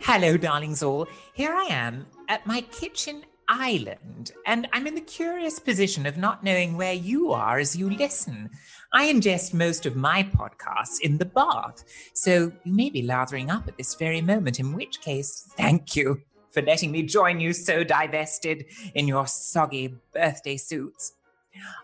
Hello, darlings all. Here I am at my kitchen island, and I'm in the curious position of not knowing where you are as you listen. I ingest most of my podcasts in the bath, so you may be lathering up at this very moment, in which case, thank you for letting me join you so divested in your soggy birthday suits.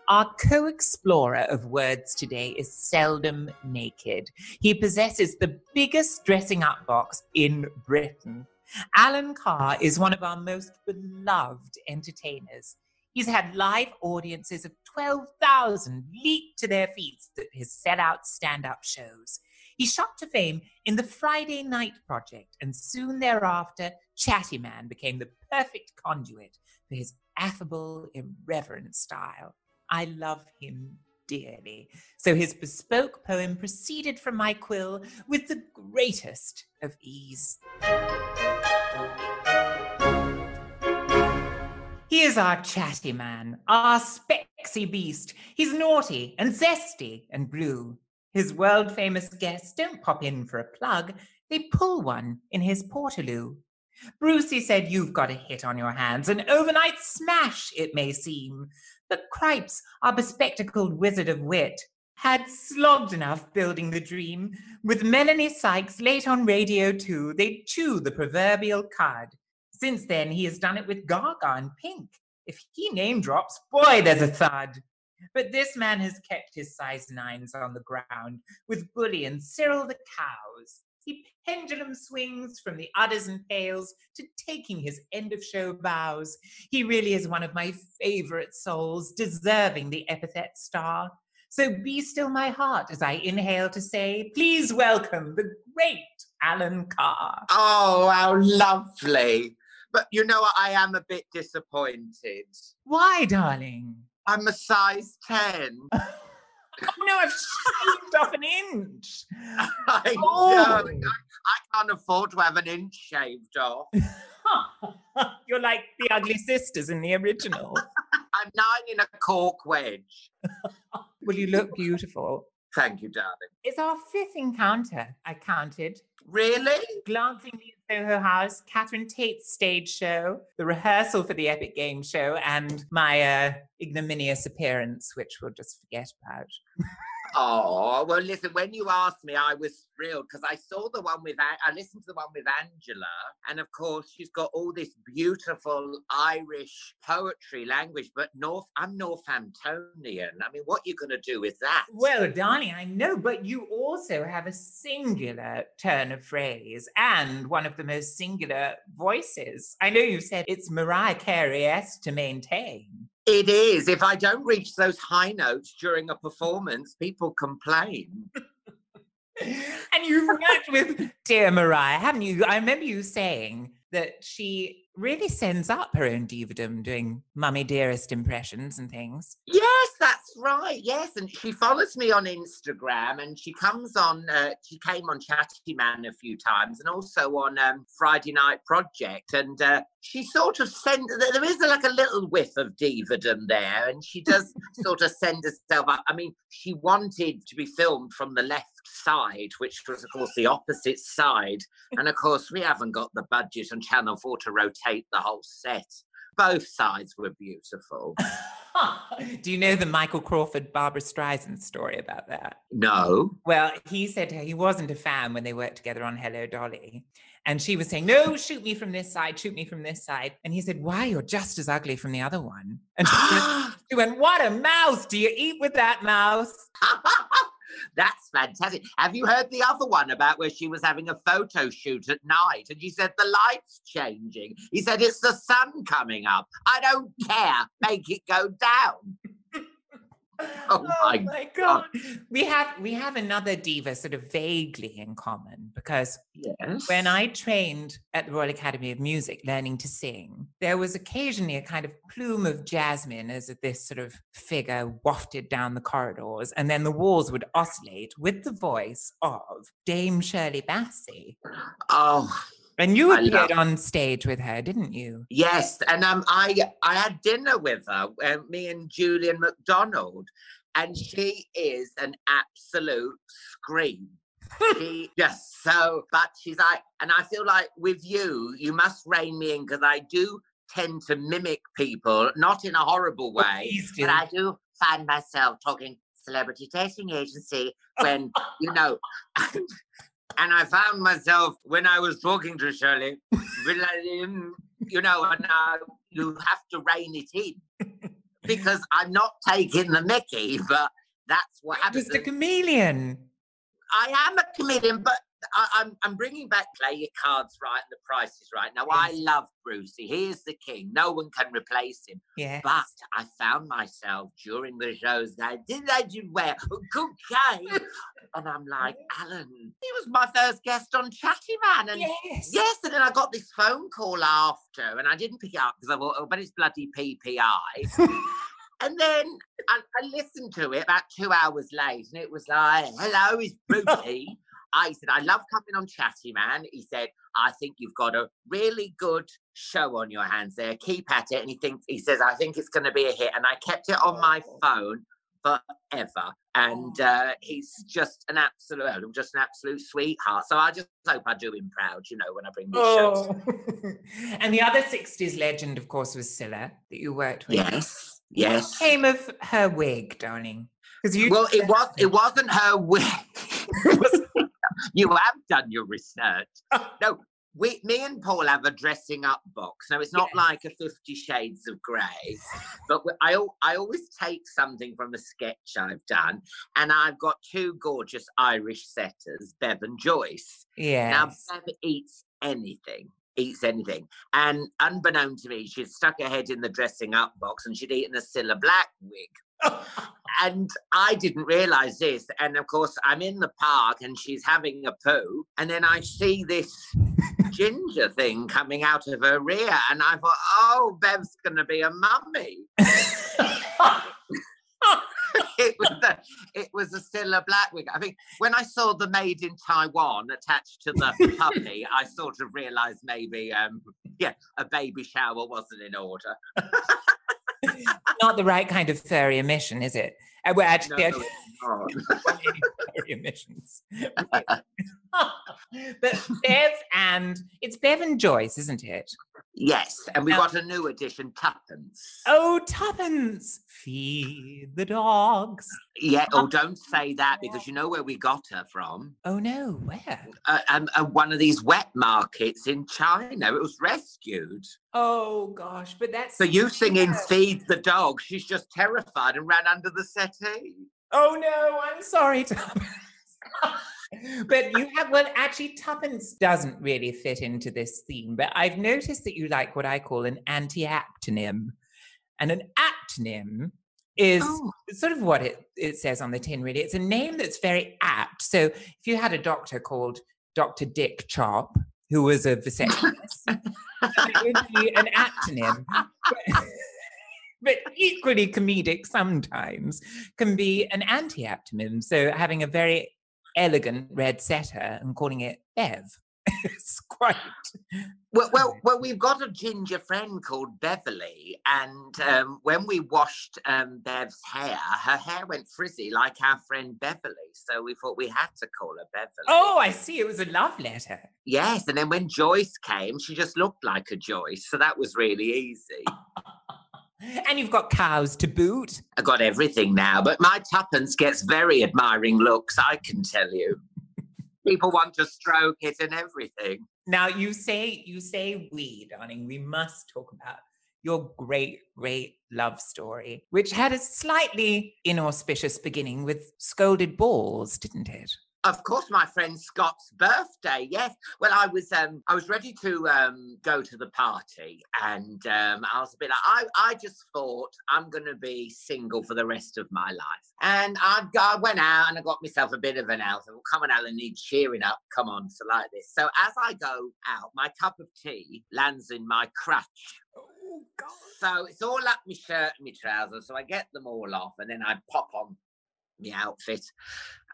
Our co explorer of words today is seldom naked. He possesses the biggest dressing up box in Britain. Alan Carr is one of our most beloved entertainers. He's had live audiences of 12,000 leap to their feet at his sellout stand up shows. He shot to fame in the Friday Night Project, and soon thereafter, Chatty Man became the perfect conduit for his affable, irreverent style. I love him dearly. So his bespoke poem proceeded from my quill with the greatest of ease. He is our chatty man, our spexy beast. He's naughty and zesty and blue. His world famous guests don't pop in for a plug, they pull one in his portaloo. Brucey said you've got a hit on your hands, an overnight smash, it may seem. But Cripes, our bespectacled wizard of wit, had slogged enough building the dream. With Melanie Sykes late on radio 2, they'd chew the proverbial cud. Since then, he has done it with Gaga and Pink. If he name drops, boy, there's a thud. But this man has kept his size nines on the ground with Bully and Cyril the cows. He pendulum swings from the udders and pails to taking his end of show bows. He really is one of my favorite souls, deserving the epithet star. So be still my heart as I inhale to say, please welcome the great Alan Carr. Oh, how lovely. But you know what? I am a bit disappointed. Why, darling? I'm a size 10. oh no, I've shaved off an inch. I Oh. know. I, I can't afford to have an inch shaved off. You're like the ugly sisters in the original. I'm nine in a cork wedge. Well, you look beautiful. Thank you, darling. It's our fifth encounter, I counted. Really? Glancing at Soho House, Catherine Tate's stage show, the rehearsal for the Epic Game Show, and my uh, ignominious appearance, which we'll just forget about. Oh, well, listen, when you asked me, I was thrilled because I saw the one with, I listened to the one with Angela. And of course, she's got all this beautiful Irish poetry language, but North, I'm Northamptonian. I mean, what are you going to do with that? Well, darling, I know, but you also have a singular turn of phrase and one of the most singular voices. I know you said it's Mariah Carey esque to maintain. It is. If I don't reach those high notes during a performance, people complain. and you've worked with dear Mariah, haven't you? I remember you saying that she really sends up her own divadom doing mummy dearest impressions and things. Yes, that's right. Yes, and she follows me on Instagram, and she comes on. Uh, she came on Chatty Man a few times, and also on um, Friday Night Project. And uh, she sort of send. there- is like a little whiff of divadom there, and she does sort of send herself up. I mean, she wanted to be filmed from the left side, which was of course the opposite side, and of course we haven't got the budget on Channel Four to rotate the whole set. both sides were beautiful. Do you know the Michael Crawford Barbra Streisand story about that? No. Well, he said he wasn't a fan when they worked together on Hello Dolly. And she was saying, No, shoot me from this side, shoot me from this side. And he said, Why? You're just as ugly from the other one. And she went, she went What a mouse. Do you eat with that mouse? That's fantastic. Have you heard the other one about where she was having a photo shoot at night and she said the light's changing? He said it's the sun coming up. I don't care. Make it go down. Oh, oh my god. We have we have another diva sort of vaguely in common because Yes. when I trained at the Royal Academy of Music learning to sing, there was occasionally a kind of plume of jasmine as this sort of figure wafted down the corridors, and then the walls would oscillate with the voice of Dame Shirley Bassey. Oh And you I appeared love- on stage with her, didn't you? Yes, and um, I I had dinner with her, uh, me and Julien Macdonald, and she is an absolute scream. she just so, but she's like, and I feel like with you, you must rein me in because I do tend to mimic people, not in a horrible way, please do. but I do find myself talking celebrity dating agency when you know. And I found myself when I was talking to Shirley, realizing, you know, and uh, you have to rein it in because I'm not taking the Mickey, but that's what happens. Just a chameleon. I am a comedian, but I, I'm I'm bringing back play your cards right and the price is right. Now I love Brucey. He is the king. No one can replace him. Yeah. But I found myself during the shows going, did I do well? Cocaine. and I'm like, Alan, he was my first guest on Chatty Man. And Yes. yes, and then I got this phone call after, and I didn't pick it up because I thought, oh, but it's bloody PPI. and then I, I listened to it about two hours late, and it was like, hello, it's Brucey. I said, I love coming on Chatty Man. He said, I think you've got a really good show on your hands there. Keep at it. And he thinks he says, I think it's gonna be a hit. And I kept it on my phone forever. And uh, he's just an absolute just an absolute sweetheart. So I just hope I do him proud, you know, when I bring these shows. Oh. and the other 60s legend, of course, was Cilla that you worked with. Yes. Yes. Came of her wig, darling. Because you Well, it was it wasn't her wig. you have done your research. No, we me and Paul have a dressing up box. Now it's not Yes. like a Fifty Shades of Grey, but we- I I always take something from a sketch I've done, and I've got two gorgeous Irish setters, Bev and Joyce. Yeah. Now. Bev eats anything. Eats anything, and unbeknown to me, she'd stuck her head in the dressing up box and she'd eaten a Cilla Black wig and I didn't realize this. And of course, I'm in the park and she's having a poo, and then I see this ginger thing coming out of her rear, and I thought, oh, Bev's gonna be a mummy. it was a, it was a Cilla Black wig. I think when I saw the made in Taiwan attached to the puppy, I sort of realized maybe, um, yeah, a baby shower wasn't in order. Not the right kind of furry emission, is it? Uh, well, No, actually, not. furry emissions. but Bev and it's Bev and Joyce, isn't it? Yes, and we Now- got a new edition, Tuppence. Oh, tuppence. Feed the dogs. Yeah, oh, don't say that because you know where we got her from. Oh no, where? Uh, um, uh, one of these wet markets in China. It was rescued. Oh gosh, but that's So you singing. "Feed the Dog," she's just terrified and ran under the settee. Oh no, I'm sorry, Tuppence. but you have well, actually, Tuppence doesn't really fit into this theme. But I've noticed that you like what I call an anti-aptonym, and an aptonym is Oh. sort of what it, it says on the tin. Really, it's a name that's very apt. So if you had a doctor called Doctor Dick Chop, who was a vasectomist, it would be an aptonym. But- but equally comedic sometimes can be an anti-aptonym. So having a very elegant red setter and calling it Bev. it's quite. Well, well, well, we've got a ginger friend called Beverly, and um, when we washed um, Bev's hair, her hair went frizzy like our friend Beverly. So we thought we had to call her Beverly. Oh, I see. It was a love letter. Yes, and then when Joyce came, she just looked like a Joyce, so that was really easy. And you've got cows to boot. I got everything now, but my tuppence gets very admiring looks, I can tell you. People want to stroke it and everything. Now you say you say we, darling. We must talk about your great, great love story, which had a slightly inauspicious beginning with scolded balls, didn't it? Of course, my friend Scott's birthday. Yes. Well, I was um I was ready to um go to the party, and um I was a bit like I I just thought I'm gonna be single for the rest of my life, and I, I went out and I got myself a bit of an out. Well, come on, Alan, need cheering up. Come on, so like this. So as I go out, my cup of tea lands in my crutch. Oh God. So it's all up my shirt and my trousers. So I get them all off and then I pop on my outfit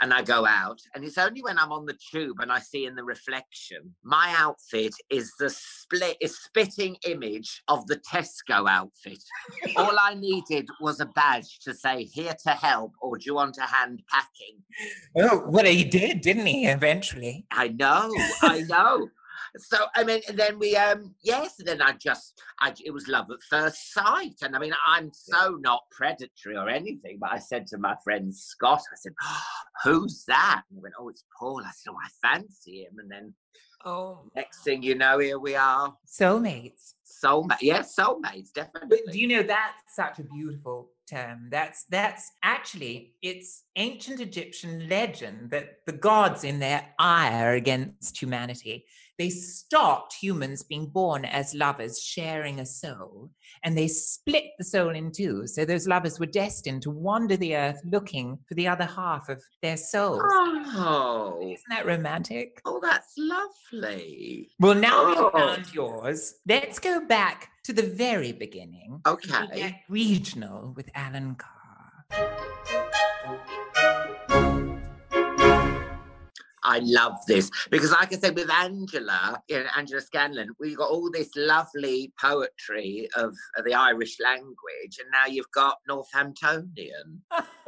and I go out. And it's only when I'm on the tube and I see in the reflection, my outfit is the split is spitting image of the Tesco outfit. all I needed was a badge to say here to help or do you want a hand packing? Oh, well, he did, didn't he? Eventually. I know, I know. So I mean, and then we um yes, and then I just I it was love at first sight, and I mean I'm so not predatory or anything, but I said to my friend Scott, I said, oh, "Who's that?" And he went, "Oh, it's Paul." I said, "Oh, I fancy him," and then Oh, next thing you know, here we are, soulmates. soulmates. Yes, soulmates, definitely. But do you know that's such a beautiful term? That's that's actually it's ancient Egyptian legend that the gods, in their ire against humanity, they stopped humans being born as lovers, sharing a soul, and they split the soul in two. So those lovers were destined to wander the earth looking for the other half of their souls. Oh, Isn't that romantic? oh, that's lovely. Well, now we've Oh. found yours. Let's go back to the very beginning. Okay. regional with Alan Carr. I love this because, like I said, with Angela, you know, Angela Scanlon, we got all this lovely poetry of, of the Irish language, and now you've got Northamptonian.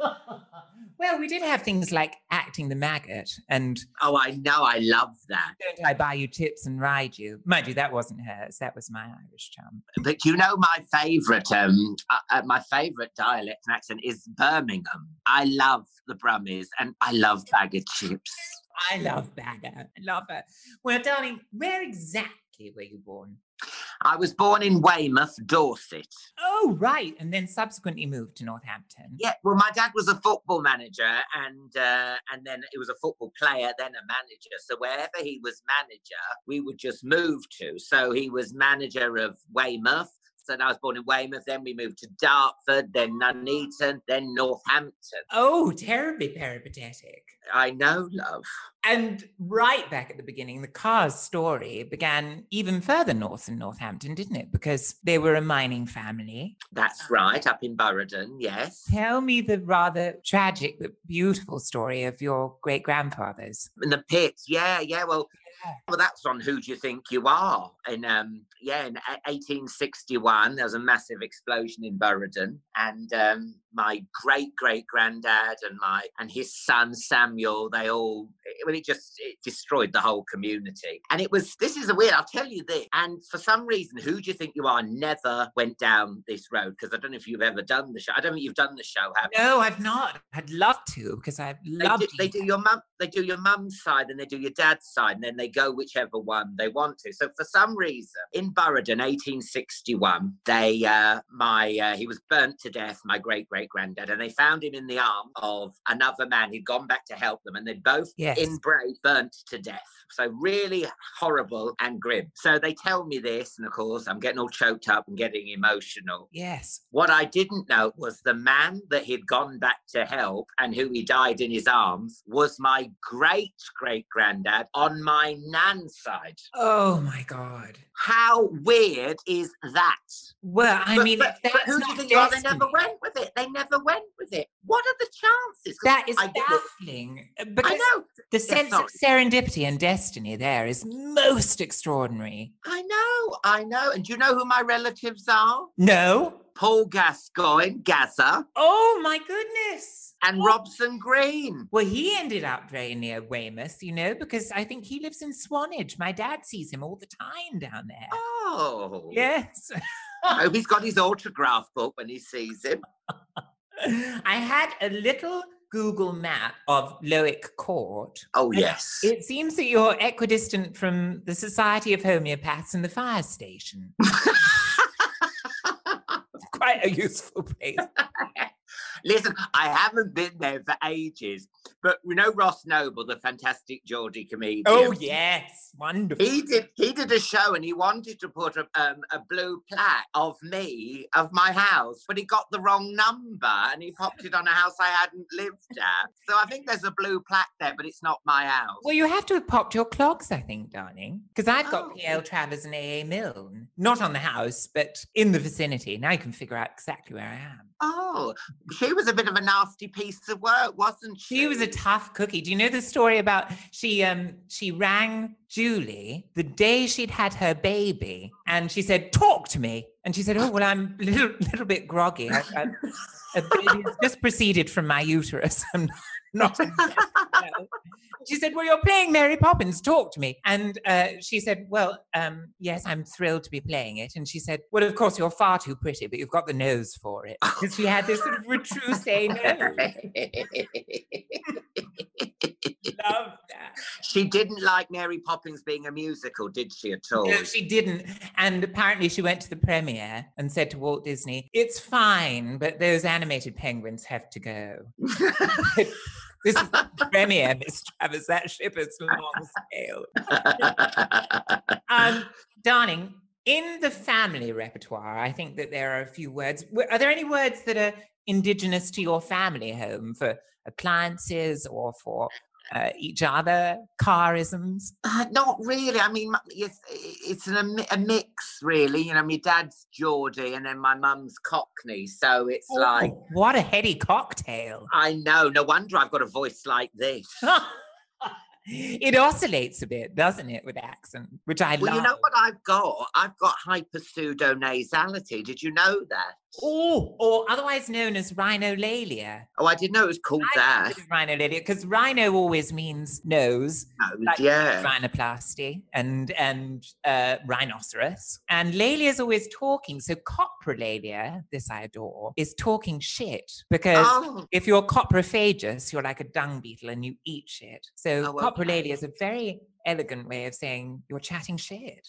well, we did have things like acting the maggot and Oh, I know, I love that. don't I buy you tips and ride you? Mind you, that wasn't hers. That was my Irish chum. But you know, my favourite, um, uh, uh, my favourite dialect and accent is Birmingham. I love the Brummies, and I love bag of chips. I love Bagger. I love her. Well, darling, where exactly were you born? I was born in Weymouth, Dorset. Oh, right. And then subsequently moved to Northampton. Yeah, well, my dad was a football manager, and uh, and then it was a football player, then a manager. So wherever he was manager, we would just move to. So he was manager of Weymouth. So I was born in Weymouth. Then we moved to Dartford, then Nuneaton, then Northampton. Oh, terribly peripatetic. I know, love. And right back at the beginning, the Carr's story began even further north in Northampton, didn't it? Because they were a mining family. That's right, up in Burradon. Yes. Tell me the rather tragic but beautiful story of your great grandfather's. In the pits, yeah, yeah. Well. Well, that's on Who Do You Think You Are? In um, yeah, in 1861, there was a massive explosion in Burradon, and um, my great great granddad and my and his son Samuel, they all well, it just it destroyed the whole community. And it was this is a weird. I'll tell you this. And for some reason, Who Do You Think You Are never went down this road because I don't know if you've ever done the show. I don't think you've done the show, have you? No, I've not. I'd love to because I've They do, they do your mum they do your mum's side and they do your dad's side and then they go whichever one they want to so for some reason in Burradon 1861 they uh my uh, he was burnt to death my great great granddad and they found him in the arm of another man who'd gone back to help them and they'd both Yes. in Bray burnt to death so really horrible and grim so they tell me this and of course I'm getting all choked up and getting emotional Yes. what I didn't know was the man that he'd gone back to help and who he died in his arms was my great great granddad on my nan's side. Oh my God. How weird is that? Well, I But- mean, but, but that's who do you think? Oh, they never went with it. They never went with it. What are the chances? That is I baffling. uh, Because I know. The sense of serendipity and destiny there is most extraordinary. I know, I know. And do you know who my relatives are? No. Paul Gascoigne, Gazza, Oh my goodness. and Oh. Robson Green. Well, he ended up very near Weymouth, you know, because I think he lives in Swanage. My dad sees him all the time down there. Oh, Yes. Oh, he's got his autograph book when he sees him. I had a little Google map of Loic Court. Oh, yes. It seems that you're equidistant from the Society of Homeopaths and the fire station. Quite a useful place. Listen, I haven't been there for ages, but you know Ross Noble, the fantastic Geordie comedian. Oh, yes. Wonderful. He did. He did a show, and he wanted to put a, um, a blue plaque of me of my house, but he got the wrong number, and he popped it on a house I hadn't lived at. So I think there's a blue plaque there, but it's not my house. Well, you have to have popped your clogs, I think, darling, because I've got Oh. PL Travers and AA Milne, not on the house, but in the vicinity. Now you can figure out exactly where I am. Oh, she was a bit of a nasty piece of work, wasn't she? She was a tough cookie. Do you know the story about she um she rang Julie the day she'd had her baby and she said, Talk to me. And she said, Oh, well, I'm a little little bit groggy. I, I, a baby has just proceeded from my uterus. I'm not in bed now." She said, Well, you're playing Mary Poppins. Talk to me. And uh, she said, Well, um, yes, I'm thrilled to be playing it. And she said, Well, of course, you're far too pretty, but you've got the nose for it. Because she had this sort of retrousse nose. Love that. she didn't like Mary Poppins being a musical, did she at all? No, she didn't. And apparently, she went to the premiere and said to Walt Disney, It's fine, but those animated penguins have to go. this is the premiere, Miss Travers. That ship is long sailed. Um, darling, in the family repertoire, I think that there are a few words. Are there any words that are indigenous to your family home for appliances or for uh, each other, carisms? Uh, not really. I mean, it's, it's an, a, a mix, really. You know, my dad's Geordie and then my mum's Cockney. So it's like, Oh, what a heady cocktail. I know. No wonder I've got a voice like this. it oscillates a bit, doesn't it, with accent, which I Well, love. you know what I've got? I've got hyperpseudonasality. Did you know that? Oh, or otherwise known as rhinolalia. Oh, I didn't know it was called I that. Rhinolalia, because rhino always means nose, No, like yeah. rhinoplasty and and uh, rhinoceros. And Lalia is always talking. So coprolalia, this I adore, is talking shit because Oh, if you're coprophagous, you're like a dung beetle and you eat shit. So Oh, coprolalia okay. is a very elegant way of saying you're chatting shit.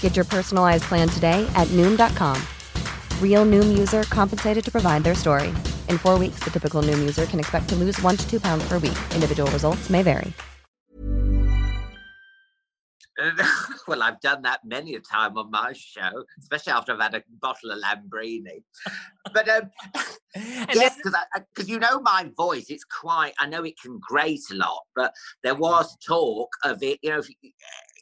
Get your personalized plan today at Noom.com. Real Noom user compensated to provide their story. In four weeks, the typical Noom user can expect to lose one to two pounds per week. Individual results may vary. well, I've done that many a time on my show, especially after I've had a bottle of Lambrini. But um, And yes, then- because because you know my voice, it's quite. I know it can grate a lot, but there was talk of it. You know,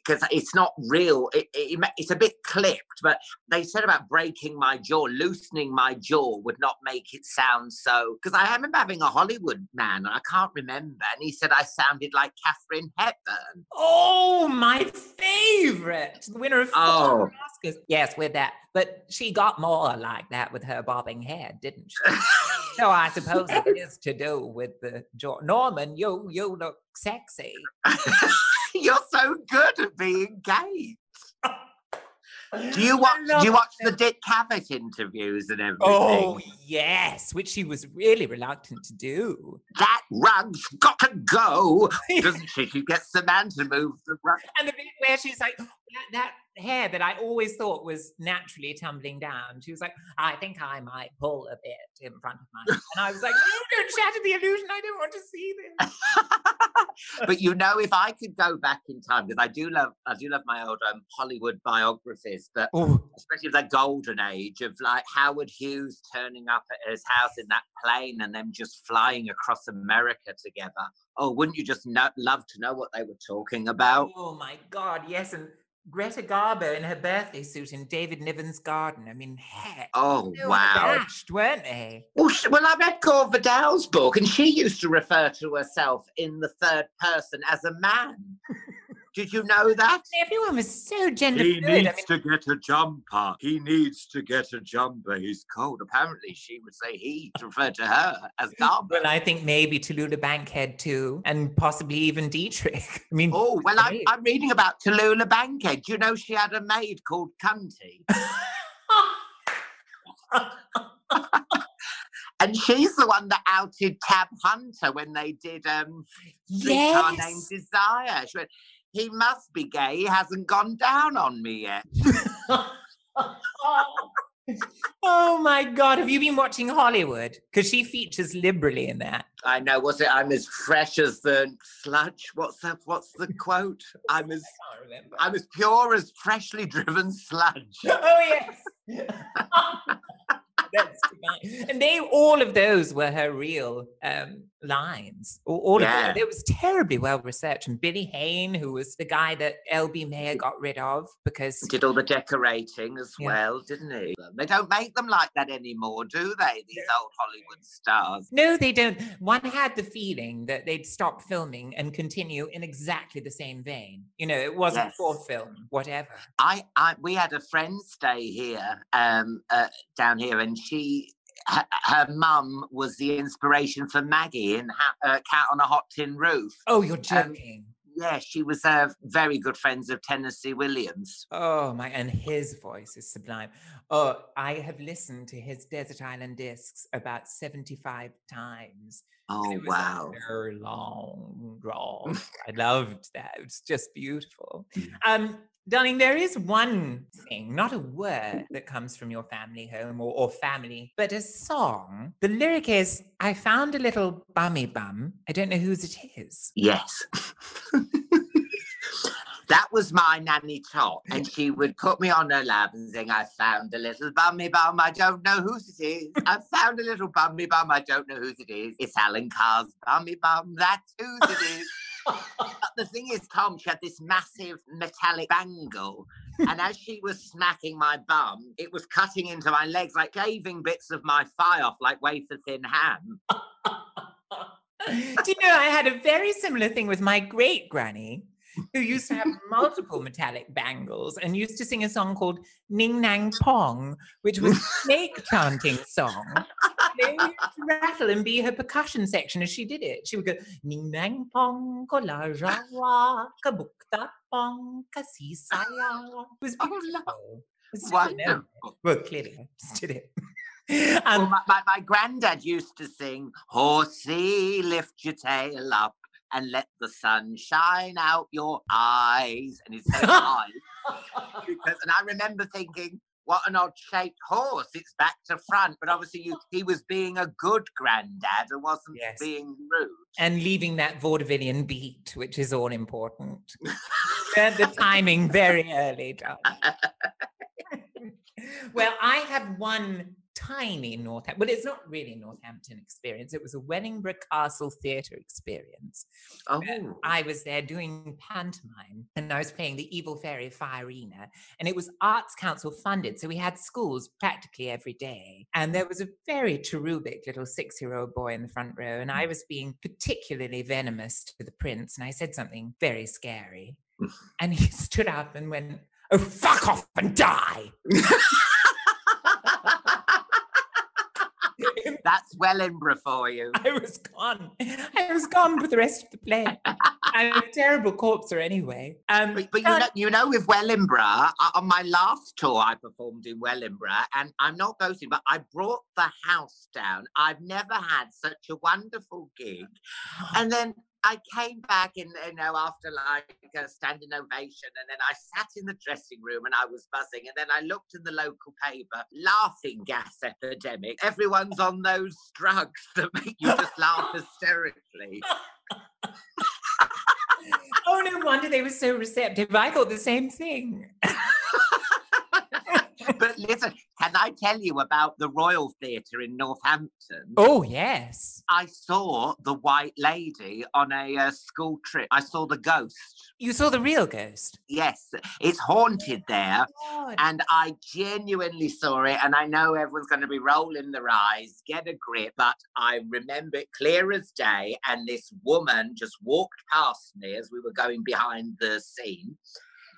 because it's not real. It, it, it's a bit clipped, but they said about breaking my jaw, loosening my jaw would not make it sound so. Because I remember having a Hollywood man, I can't remember, and he said I sounded like Katharine Hepburn. Oh, my favorite, the winner of Oh. Oscars. Yes, with that, but she got more like that with her bobbing head, didn't she? so I suppose it is to do with the jaw. Norman, you you look sexy. You're so good at being gay. Do you watch? Do you watch the Dick Cavett interviews and everything? Oh yes, which he was really reluctant to do. that rug's got to go, doesn't she? She gets the man to move the rug. And the bit where she's like, that, that hair that I always thought was naturally tumbling down. She was like, I think I might pull a bit in front of my. And I was like, no, don't shatter the illusion. I don't want to see this. but you know, if I could go back in time, because I do love, I do love my old um, Hollywood biographies, but Oh, especially the golden age of like Howard Hughes turning up at his house in that plane and them just flying across America together. Oh, wouldn't you just know, love to know what they were talking about? oh my God, yes. And Greta Garbo in her birthday suit in David Niven's garden. I mean, heck. Oh, wow. Bashed, weren't they? Well, sh- well, I read Gore Vidal's book, and she used to refer to herself in the third person as a man. Did you know that? Everyone was so gender He fluid. I needs mean, to get a jumper. He needs to get a jumper. He's cold. Apparently, she would say he to refer to her as Garbo. well, I think maybe Tallulah Bankhead too, and possibly even Dietrich. I mean, Oh, well, I'm. I'm reading about Tallulah Bankhead. You know she had a maid called Cunty? And she's the one that outed Tab Hunter when they did um, Streetcar Named yes. Desire. She went, he must be gay. He hasn't gone down on me yet. oh my God. Have you been watching Hollywood? Because she features liberally in that. I know. Was it? I'm as fresh as the sludge. What's the What's the quote? I'm as. I'm as pure as freshly driven sludge. Oh, yes. That's divine. And they, all of those were her real um, lines. All, all Yeah. of them. It was terribly well researched. And Billy Hayne, who was the guy that L.B. Mayer got rid of because Did all the decorating as Yeah. well, didn't he? They don't make them like that anymore, do they? These old Hollywood stars. No, they don't. One had the feeling that they'd stop filming and continue in exactly the same vein. You know, it wasn't Yes. for film, whatever. I, I, we had a friend stay here, um, uh, down here, and she, her, her mum was the inspiration for Maggie in ha- uh, Cat on a Hot Tin Roof. Oh, you're joking. Yeah, she was uh, very good friends of Tennessee Williams. Oh my, and his voice is sublime. Oh, I have listened to his Desert Island discs about 75 times. Oh it was wow! Very long draw. I loved that. It's just beautiful. Mm. Um, darling, there is one thing, not a word that comes from your family home or, or family, but a song. The lyric is, I found a little bummy bum. I don't know whose it is. Yes. that was my nanny Tot, and she would put me on her lap and sing, I found a little bummy bum, I don't know whose it is. I found a little bummy bum, I don't know whose it is. It's Alan Carr's bummy bum, that's whose it is. The thing is, Tom, she had this massive metallic bangle. And as she was smacking my bum, it was cutting into my legs, like shaving bits of my thigh off like wafer thin ham. Do you know, I had a very similar thing with my great granny, who used to have multiple metallic bangles and used to sing a song called Ning Nang Pong, which was a snake chanting song. They used to rattle and be her percussion section as she did it. She would go Ning Nang Pong ko la rawa kabukta pong kasi saya. It was Oh, beautiful. It's so memorable. Wonderful. Well, clearly, I just did it. Well, Um, my, my, my granddad used to sing, Horsey, lift your tail up and let the sun shine out your eyes. And he'd eyes. Because, and I remember thinking, what an odd shaped horse. It's back to front. But obviously, you, he was being a good granddad and wasn't Yes. being rude. and leaving that vaudevillian beat, which is all important. The timing very early, darling. well, I have one tiny North. Well, it's not really Northampton experience. It was a Wellingborough Castle Theatre experience. Oh, I was there doing pantomime and I was playing the Evil Fairy Fireina. And it was Arts Council funded. So we had schools practically every day. And there was a very cherubic little six year old boy in the front row. And I hmm. was being particularly venomous to the prince. And I said something very scary. and he stood up and went, Oh, fuck off and die. That's Wellingborough for you. I was gone. I was gone for the rest of the play. I'm a terrible corpser anyway. Um, But, but you know, you know, with Wellingborough, on my last tour, I performed in Wellingborough, and I'm not ghosting, but I brought the house down. I've never had such a wonderful gig, and then I came back in, you know, after like a standing ovation, and then I sat in the dressing room and I was buzzing, and then I looked in the local paper, laughing gas epidemic. Everyone's on those drugs that make you just laugh hysterically. oh, no wonder they were so receptive. I thought the same thing. but listen, can I tell you about the Royal Theatre in Northampton? Oh, yes. I saw the White Lady on a uh, school trip. I saw the ghost. You saw the real ghost. Yes, it's haunted there. God. And I genuinely saw it. And I know everyone's going to be rolling their eyes, get a grip. But I remember it clear as day. And this woman just walked past me as we were going behind the scene.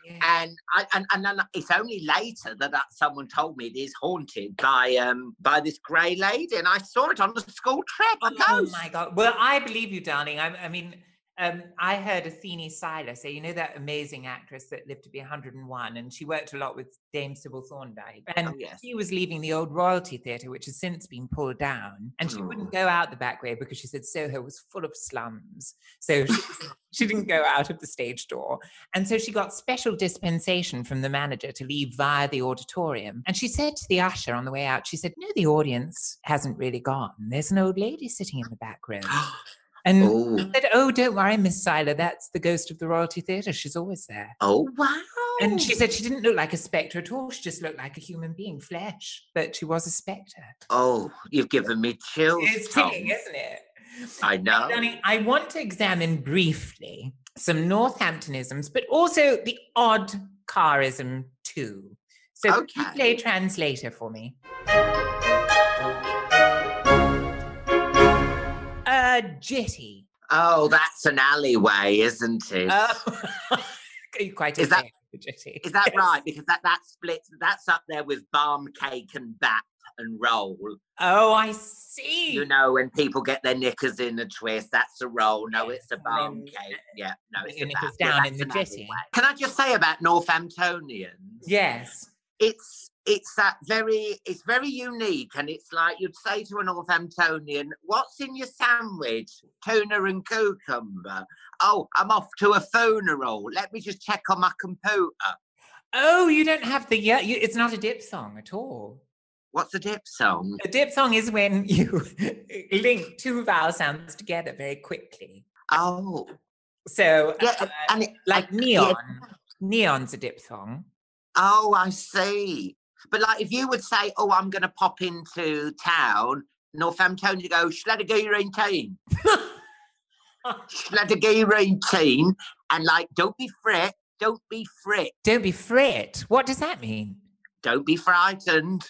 Yeah. And I and, and then it's only later that, that someone told me it is haunted by um by this grey lady, and I saw it on the school trip. Oh my god! Well, I believe you, darling. I, I mean, um, I heard Athene Seyler say, you know, that amazing actress that lived to be 101, and she worked a lot with Dame Sybil Thorndike. And Oh, yes. she was leaving the old Royalty Theatre, which has since been pulled down, and she wouldn't go out the back way because she said Soho was full of slums. So she, she didn't go out of the stage door. And so she got special dispensation from the manager to leave via the auditorium. And she said to the usher on the way out, she said, No, the audience hasn't really gone. There's an old lady sitting in the back row. And Oh, I said, Oh, don't worry, Miss Seyler. That's the ghost of the Royalty Theatre. She's always there. oh wow. And she said she didn't look like a spectre at all. She just looked like a human being, flesh, but she was a spectre. Oh, you've given me chills. It's Tom. chilling, isn't it? I know. Darling, I want to examine briefly some Northamptonisms, but also the odd carism too. So Okay. play translator for me. A jetty. Oh, that's an alleyway, isn't it? Is Oh, you quite Is that- the that Yes. right? Because that that splits. That's up there with barm cake and bat and roll. Oh, I see. You know, when people get their knickers in a twist, that's a roll. No, Yes, it's a barm cake. Yeah, no, it's a knickers bap. Yeah, down in the jetty. alleyway. Can I just say about Northamptonians? Yes. it's it's that very it's very unique and it's like you'd say to a northamptonian what's in your sandwich tuna and cucumber oh i'm off to a funeral let me just check on my computer Oh, you don't have the yeah. You, it's not a diphthong at all. what's a diphthong A diphthong is when you link two vowel sounds together very quickly. oh So, yeah uh, and it, like I- neon. yeah, Neon's a diphthong. oh i see but like if you would say oh i'm gonna pop into town northamptonian go schladagirine team schladagirine team and like don't be fret don't be fret Don't be fret. What does that mean? don't be frightened.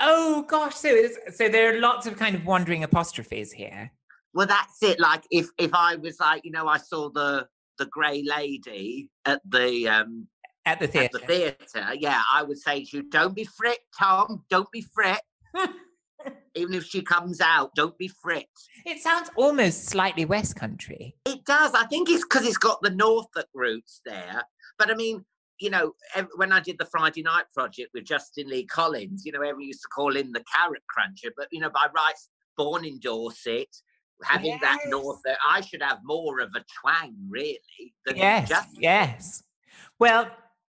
Oh gosh, so so there are lots of kind of wandering apostrophes here. Well, that's it. Like if if I was like, you know, I saw the the grey lady at the um At the at theatre. the theatre, yeah, I would say to you, don't be fret, Tom, don't be fret. Even if she comes out, don't be fret. It sounds almost slightly West Country. It does. I think it's because it's got the Norfolk roots there. But I mean, you know, when I did the Friday Night Project with Justin Lee Collins, you know, everyone used to call him the Carrot Cruncher. But you know, by rights, born in Dorset, having that Yes. Norfolk, I should have more of a twang, really. Than Yes, just yes. Well,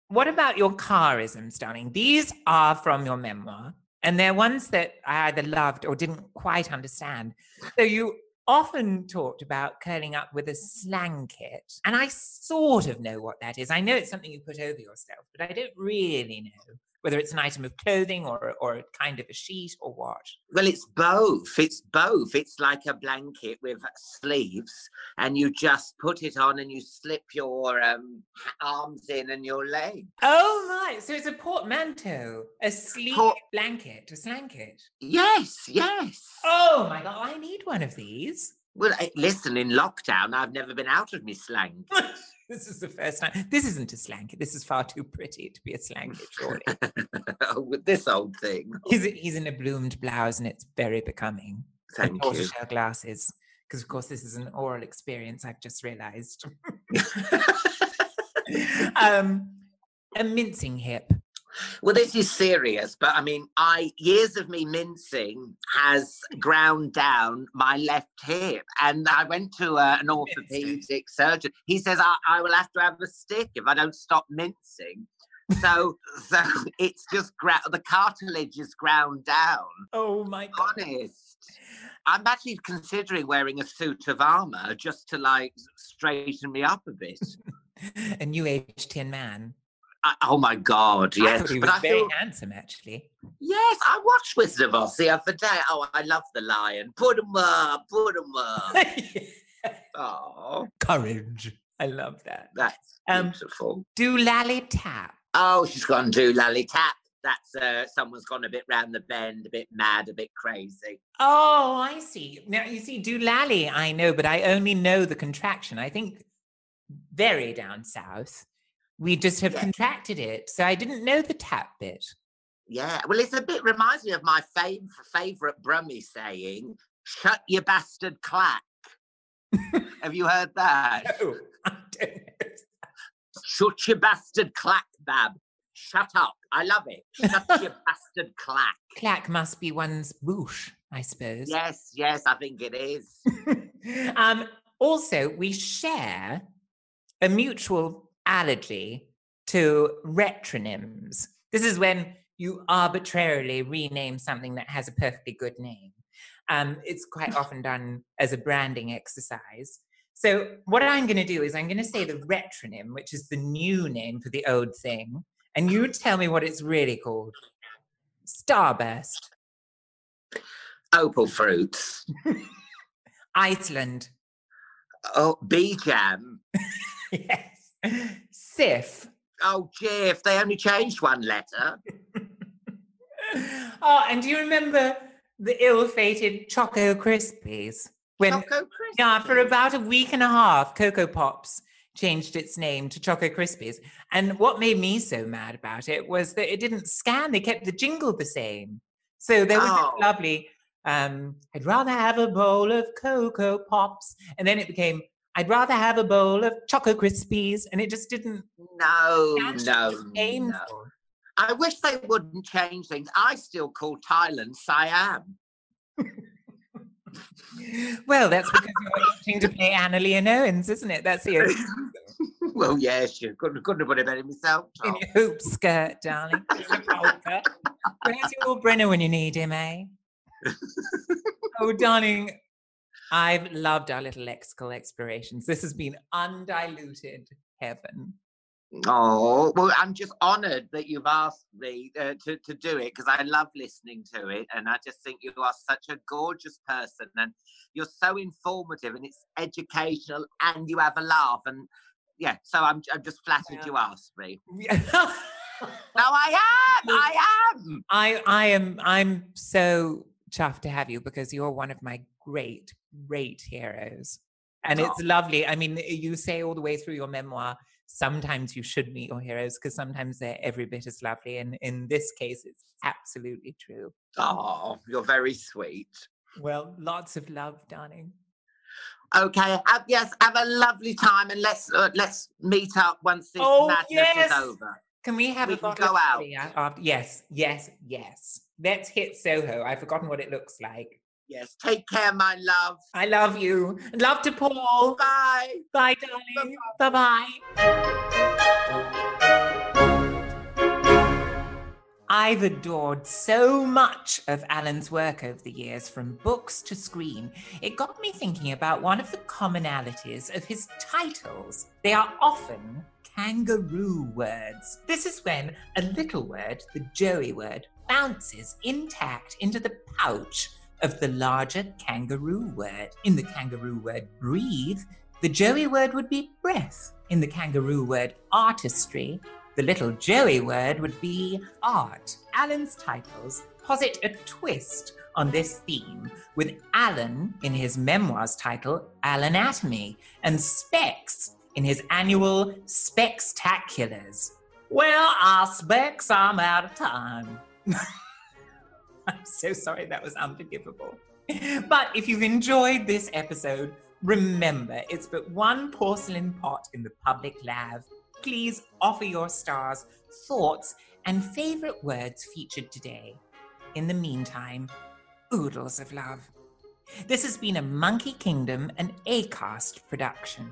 what about your carisms, darling? These are from your memoir, and they're ones that I either loved or didn't quite understand. So you often talked about curling up with a slanket, and I sort of know what that is. I know it's something you put over yourself, but I don't really know whether it's an item of clothing or or kind of a sheet or what. Well, it's both. It's both. It's like a blanket with sleeves, and you just put it on and you slip your um, arms in and your legs. Oh my! So it's a portmanteau, a sleeve Port- blanket, a slanket. Yes, yes. Oh my god! I need one of these. Well, listen, in lockdown, I've never been out of my slang. this is the first time. This isn't a slanket. This is far too pretty to be a slanket, surely. With this old thing. he's, he's in a bloomed blouse and it's very becoming. and Thank you. tortoiseshell glasses. Because, of course, this is an oral experience, I've just realized. um, a mincing hip. Well, this is serious, but I mean, I years of me mincing has ground down my left hip, and I went to uh, an orthopedic surgeon. He says I, I will have to have a stick if I don't stop mincing. So, so it's just gra- the cartilage is ground down. Oh my God. Honest, I'm actually considering wearing a suit of armor just to like straighten me up a bit. a new age tin man. I, oh my god, yes! thought he but was I very feel handsome, actually. Yes, I watched Wizard of Oz the other day. Oh, I love the lion. Put him up, put him up. oh, Courage. I love that. that's Um, beautiful. Do lally tap. Oh, she's gone to Lally Tap. That's uh, someone's gone a bit round the bend, a bit mad, a bit crazy. Oh, I see. Now you see, do lally, I know, but I only know the contraction. I think very down south. We just have Yeah. contracted it. So I didn't know the tap bit. Yeah, well, it's a bit reminds me of my fav- favorite Brummy saying, "Shut your bastard clack." Have you heard that? Oh, I don't. Shut your bastard clack, Bab. Shut up. I love it. Shut your bastard clack. Clack must be one's boosh, I suppose. Yes, yes, I think it is. um, also, we share a mutual allergy to retronyms. This is when you arbitrarily rename something that has a perfectly good name. Um, it's quite often done as a branding exercise. So, what I'm going to do is I'm going to say the retronym, which is the new name for the old thing, and you tell me what it's really called. Starburst, Opal fruits. Iceland, Oh, Bejam. yes, Cif, Oh, Jif, they only changed one letter. oh, and do you remember the ill-fated Choco Krispies? When Choco Krispies. yeah, for about a week and a half, Cocoa Pops changed its name to Choco Krispies. And what made me so mad about it was that it didn't scan; they kept the jingle the same. So there was Oh. this lovely. Um, I'd rather have a bowl of Cocoa Pops, and then it became. I'd rather have a bowl of Choco Krispies, and it just didn't. No, no, no. I wish they wouldn't change things. I still call Thailand Siam. Well, that's because you're itching to play Anna Leonowens, isn't it? That's the well, yes, you couldn't, couldn't have put it better myself. in your hoop skirt, darling. in your polka. Where's your Brynner when you need him, eh? oh, darling, I've loved our little lexical explorations. This has been undiluted heaven. Oh, well, I'm just honoured that you've asked me uh, to, to do it because I love listening to it. And I just think you are such a gorgeous person and you're so informative and it's educational and you have a laugh. And yeah, so I'm, I'm just flattered Yeah. you asked me. No, I am. I am. I I am I'm so chuffed to have you because you're one of my great great heroes. And it's lovely. I mean, you say all the way through your memoir, sometimes you should meet your heroes because sometimes they're every bit as lovely. And in this case, it's absolutely true. Oh, you're very sweet. Well, lots of love, darling. Okay. Have, yes. Have a lovely time, and let's uh, let's meet up once this Oh, madness yes. is over. Can we have We a can go out. After- Yes, yes, yes. Let's hit Soho. I've forgotten what it looks like. Yes. Take care, my love. I love you. Love to Paul. Bye. Bye, darling. Bye bye. I've adored so much of Alan's work over the years, from books to screen. It got me thinking about one of the commonalities of his titles. They are often kangaroo words. This is when a little word, the joey word, bounces intact into the pouch of the larger kangaroo word. In the kangaroo word breathe, the joey word would be breath. In the kangaroo word artistry, the little joey word would be art. Alan's titles posit a twist on this theme, with Alan in his memoirs title, Alanatomy, and Specs in his annual Specstaculars. Well, our Specs, I'm out of time. I'm so sorry that was unforgivable. But if you've enjoyed this episode, remember it's but one porcelain pot in the public lab. Please offer your stars, thoughts, and favorite words featured today. In the meantime, oodles of love. This has been a Monkey Kingdom and ACAST production.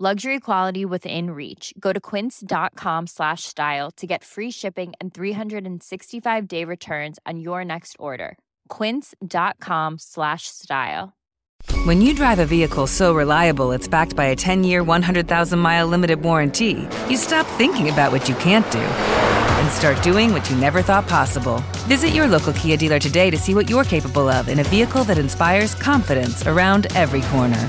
Luxury quality within reach. Go to quince.com slash style to get free shipping and 365 day returns on your next order. Quince.com slash style. When you drive a vehicle so reliable it's backed by a 10 year, 100,000 mile limited warranty, you stop thinking about what you can't do and start doing what you never thought possible. Visit your local Kia dealer today to see what you're capable of in a vehicle that inspires confidence around every corner.